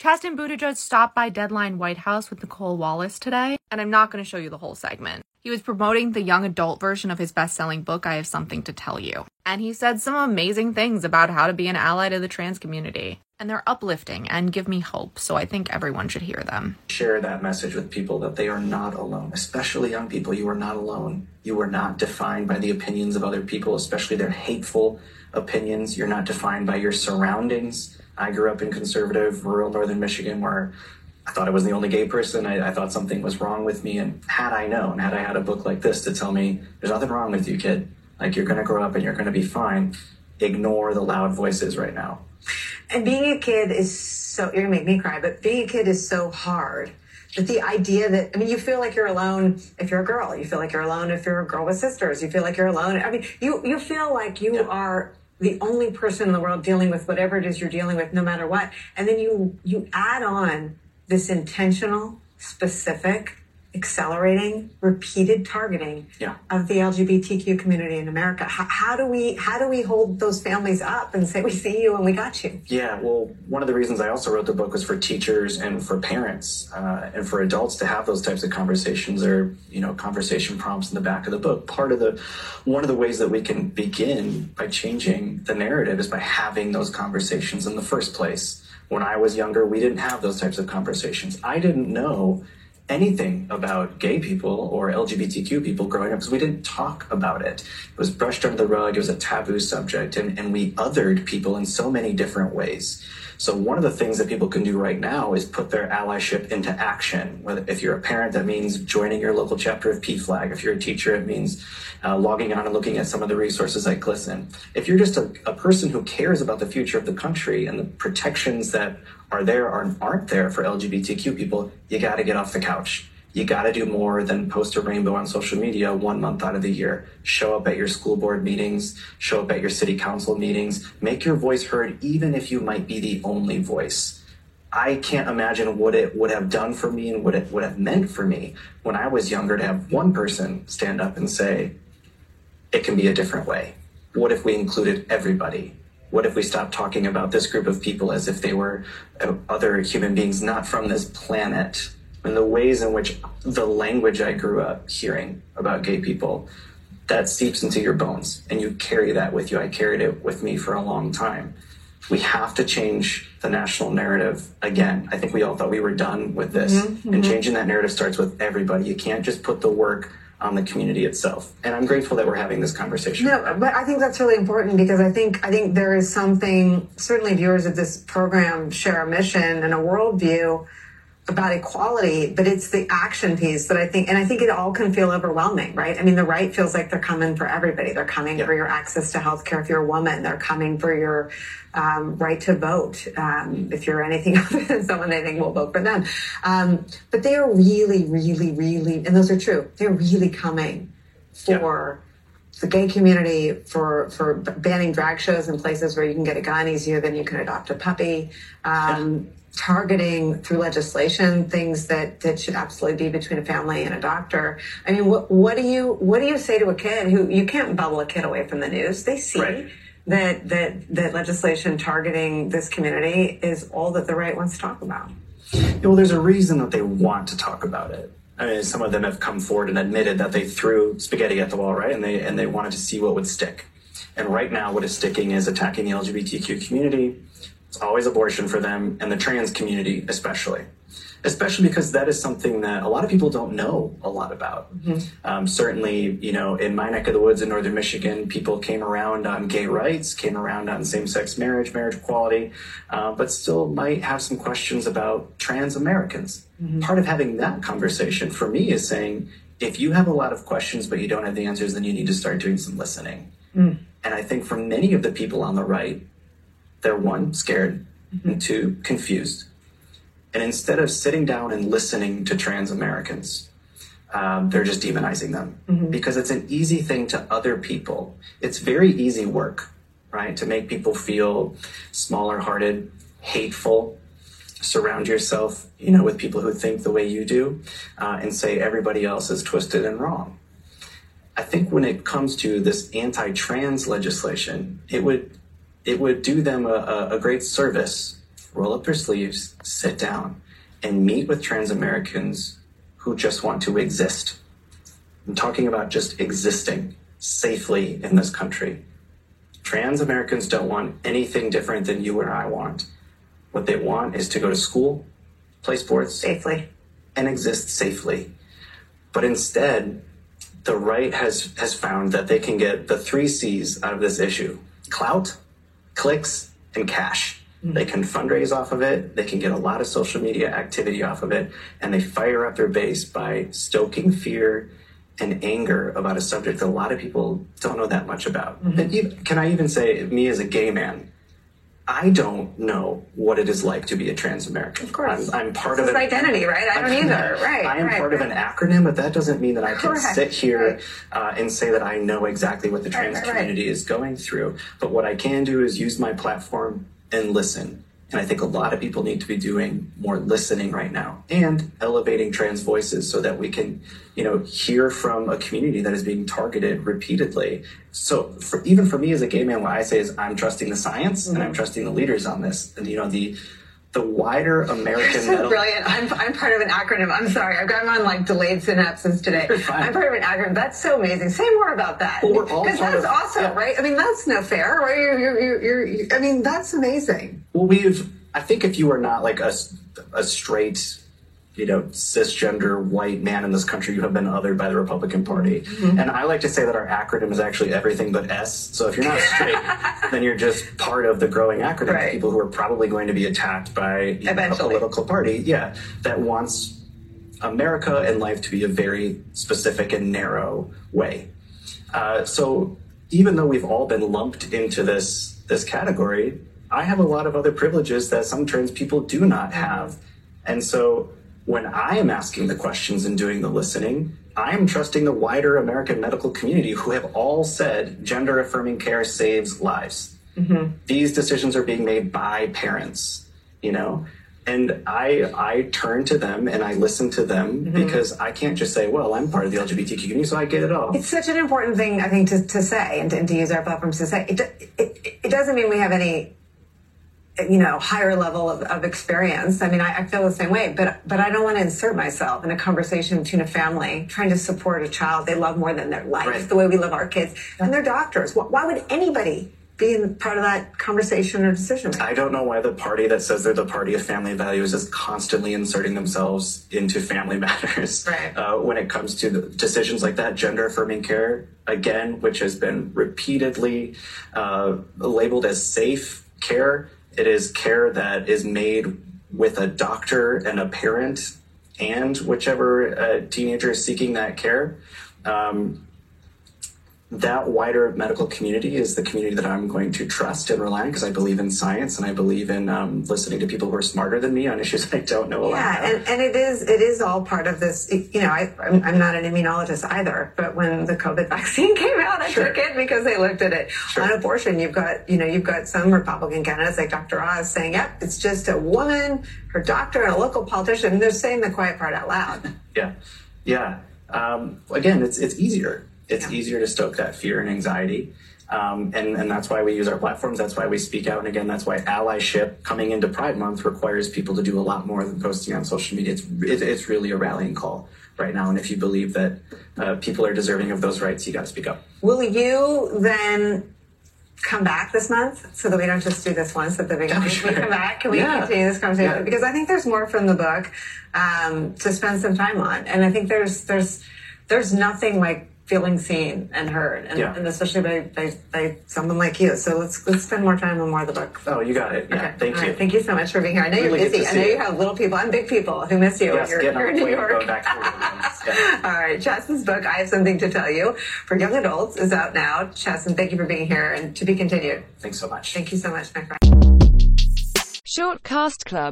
Chasten Buttigieg stopped by Deadline White House with Nicole Wallace today, and I'm not going to show you the whole segment. He was promoting the young adult version of his best selling book, I Have Something to Tell You. And he said some amazing things about how to be an ally to the trans community. And they're uplifting and give me hope, so I think everyone should hear them. Share that message with people that they are not alone, especially young people. You are not alone. You are not defined by the opinions of other people, especially their hateful opinions. You're not defined by your surroundings I grew up in conservative rural northern Michigan where I thought I was the only gay person. I, I, thought something was wrong with me. And had I known, had I had a book like this to tell me, there's nothing wrong with you, kid. Like you're going to grow up and you're going to be fine. Ignore the loud voices right now. And being a kid is so, you're going to make me cry, but being a kid is so hard. But the idea that, I mean, you feel like you're alone if you're a girl. You feel like you're alone if you're a girl with sisters. You feel like you're alone. I mean, you, you feel like you yeah. are the only person in the world dealing with whatever it is you're dealing with, no matter what. And then you, you add on this intentional, specific, accelerating, repeated targeting yeah. of the LGBTQ community in America. How, how, do we how do we hold those families up and say we see you and we got you? Yeah, well, one of the reasons I also wrote the book was for teachers and for parents uh, and for adults to have those types of conversations or you know conversation prompts in the back of the book. Part of the one of the ways that we can begin by changing the narrative is by having those conversations in the first place. When I was younger, we didn't have those types of conversations. I didn't know anything about gay people or LGBTQ people growing up because we didn't talk about it. It was brushed under the rug, it was a taboo subject, and, and we othered people in so many different ways. So one of the things that people can do right now is put their allyship into action. Whether if you're a parent, that means joining your local chapter of PFLAG. If you're a teacher, it means uh, logging on and looking at some of the resources like GLSEN. If you're just a, a person who cares about the future of the country and the protections that are there or aren't there for LGBTQ people, you got to get off the couch. You got to do more than post a rainbow on social media one month out of the year. Show up at your school board meetings, show up at your city council meetings, make your voice heard, even if you might be the only voice. I can't imagine what it would have done for me and what it would have meant for me when I was younger to have one person stand up and say, it can be a different way. What if we included everybody? What if we stopped talking about this group of people as if they were uh, other human beings not from this planet? And the ways in which the language I grew up hearing about gay people, that seeps into your bones and you carry that with you. I carried it with me for a long time. We have to change the national narrative again. I think we all thought we were done with this. Mm-hmm, and mm-hmm. changing that narrative starts with everybody. You can't just put the work on the community itself. And I'm grateful that we're having this conversation. No, but I think that's really important because I think I think there is something certainly viewers of this program share a mission and a worldview about equality, but it's the action piece that I think, and I think it all can feel overwhelming, right? I mean, the right feels like they're coming for everybody. They're coming for your access to healthcare if you're a woman. They're coming for your um, right to vote. Um, if you're anything other than someone they think will vote for them. Um, but they are really, really, really, and those are true. They're really coming for the gay community, for for banning drag shows in places where you can get a gun easier than you can adopt a puppy. Um, targeting through legislation things that that should absolutely be between a family and a doctor. I mean, what what do you what do you say to a kid who you can't bubble a kid away from the news? They see. Right. That, that that legislation targeting this community is all that the right wants to talk about. well, there's a reason that they want to talk about it. I mean, some of them have come forward and admitted that they threw spaghetti at the wall, right? And they and they wanted to see what would stick. And right now, what is sticking is attacking the LGBTQ community, it's always abortion for them and the trans community, especially. Especially because that is something that a lot of people don't know a lot about. Mm-hmm. Um, certainly, you know, in my neck of the woods in northern Michigan, people came around on gay rights, came around on same sex marriage, marriage equality, uh, but still might have some questions about trans Americans. Mm-hmm. Part of having that conversation for me is saying, if you have a lot of questions but you don't have the answers, then you need to start doing some listening. Mm. And I think for many of the people on the right, they're one, scared, mm-hmm. and two, confused. And instead of sitting down and listening to trans Americans, um, they're just demonizing them mm-hmm. because it's an easy thing to other people. It's very easy work, right? To make people feel smaller hearted, hateful. Surround yourself, you know, with people who think the way you do, uh, and say everybody else is twisted and wrong. I think when it comes to this anti-trans legislation, it would it would do them a, a great service roll up their sleeves, sit down, and meet with trans Americans who just want to exist. I'm talking about just existing safely in this country. Trans Americans don't want anything different than you or I want. What they want is to go to school, play sports, Safely. and exist safely. But instead, the right has, has found that they can get the three C's out of this issue clout, clicks, and cash. They can fundraise off of it, they can get a lot of social media activity off of it, and they fire up their base by stoking fear and anger about a subject that a lot of people don't know that much about. And even, can I even say, me as a gay man, I don't know what it is like to be a trans American. Of course. I'm, I'm part It's of an identity, right? I don't either. Right. I am right, part of an acronym, but that doesn't mean that I can Correct. sit here Right. uh, and say that I know exactly what the trans right, right. community is going through. But what I can do is use my platform and listen. And I think a lot of people need to be doing more listening right now and elevating trans voices so that we can, you know, hear from a community that is being targeted repeatedly. So for, even for me as a gay man, what I say is I'm trusting the science and Mm-hmm. I'm trusting the leaders on this. And, you know, the, the wider American So brilliant. I'm, I'm part of an acronym. I'm sorry. I've got on like delayed synapses today. I'm part of an acronym. That's so amazing. Say more about that. Well, Because that's of- awesome, yeah. right? I mean, that's no fair. Right? You're, you're, you're, you're, you I mean, that's amazing. Well, we've. I think if you are not like a, a straight, you know, cisgender white man in this country, you have been othered by the Republican Party. Mm-hmm. And I like to say that our acronym is actually everything but S. So if you're not straight, then you're just part of the growing acronym of people who are probably going to be attacked by know, a political party, yeah, that wants America and life to be a very specific and narrow way. Uh, so even though we've all been lumped into this this category, I have a lot of other privileges that some trans people do not have. And so when I am asking the questions and doing the listening, I am trusting the wider American medical community who have all said gender affirming care saves lives. Mm-hmm. These decisions are being made by parents, you know? And I I turn to them and I listen to them mm-hmm. because I can't just say, well, I'm part of the LGBTQ community, so I get it all. It's such an important thing, I think, to, to say and to, and to use our platforms to say. It, it, it doesn't mean we have any, you know, higher level of, of experience. I mean, I, I feel the same way, but but I don't want to insert myself in a conversation between a family trying to support a child they love more than their life, Right. the way we love our kids, and their doctors. Why, why would anybody be in part of that conversation or decision? I don't know why the party that says they're the party of family values is constantly inserting themselves into family matters. Right. Uh, when it comes to the decisions like that, gender affirming care, again, which has been repeatedly uh, labeled as safe care, it is care that is made with a doctor and a parent and whichever uh, teenager is seeking that care. Um, that wider medical community is the community that I'm going to trust and rely on because I believe in science and I believe in um, listening to people who are smarter than me on issues I don't know a lot Yeah, about. and, and it is it is all part of this. You know, I, I'm, I'm not an immunologist either, but when the COVID vaccine came out, I Sure. took it because they looked at it. On abortion, you've got you know you've got some Republican candidates like Dr. Oz saying, "Yep, it's just a woman, her doctor, and a local politician." And they're saying the quiet part out loud. Yeah, yeah. Um, again, it's it's easier. It's easier to stoke that fear and anxiety, um, and and that's why we use our platforms. That's why we speak out, and again, that's why allyship coming into Pride Month requires people to do a lot more than posting on social media. It's it, it's really a rallying call right now, and if you believe that uh, people are deserving of those rights, you got to speak up. Will you then? Come back this month so that we don't just do this once at the beginning. sure. We come back. Can we Yeah. continue this conversation? Yeah. Because I think there's more from the book um, to spend some time on, and I think there's there's there's nothing like feeling seen and heard, and, Yeah. and especially by, by by someone like you. So let's let's spend more time on more of the book. Oh, you got it. Yeah, Okay. thank All you. right. Thank you so much for being here. I know Really you're busy. I know you. you have little people and big people who miss you. Yes, you're, you're in a New plane, York. going back yeah. All right, Chasten's book, I Have Something to Tell You, for young adults is out now. Chasten, thank you for being here and to be continued. Thanks so much. Thank you so much, my friend. Short Cast Club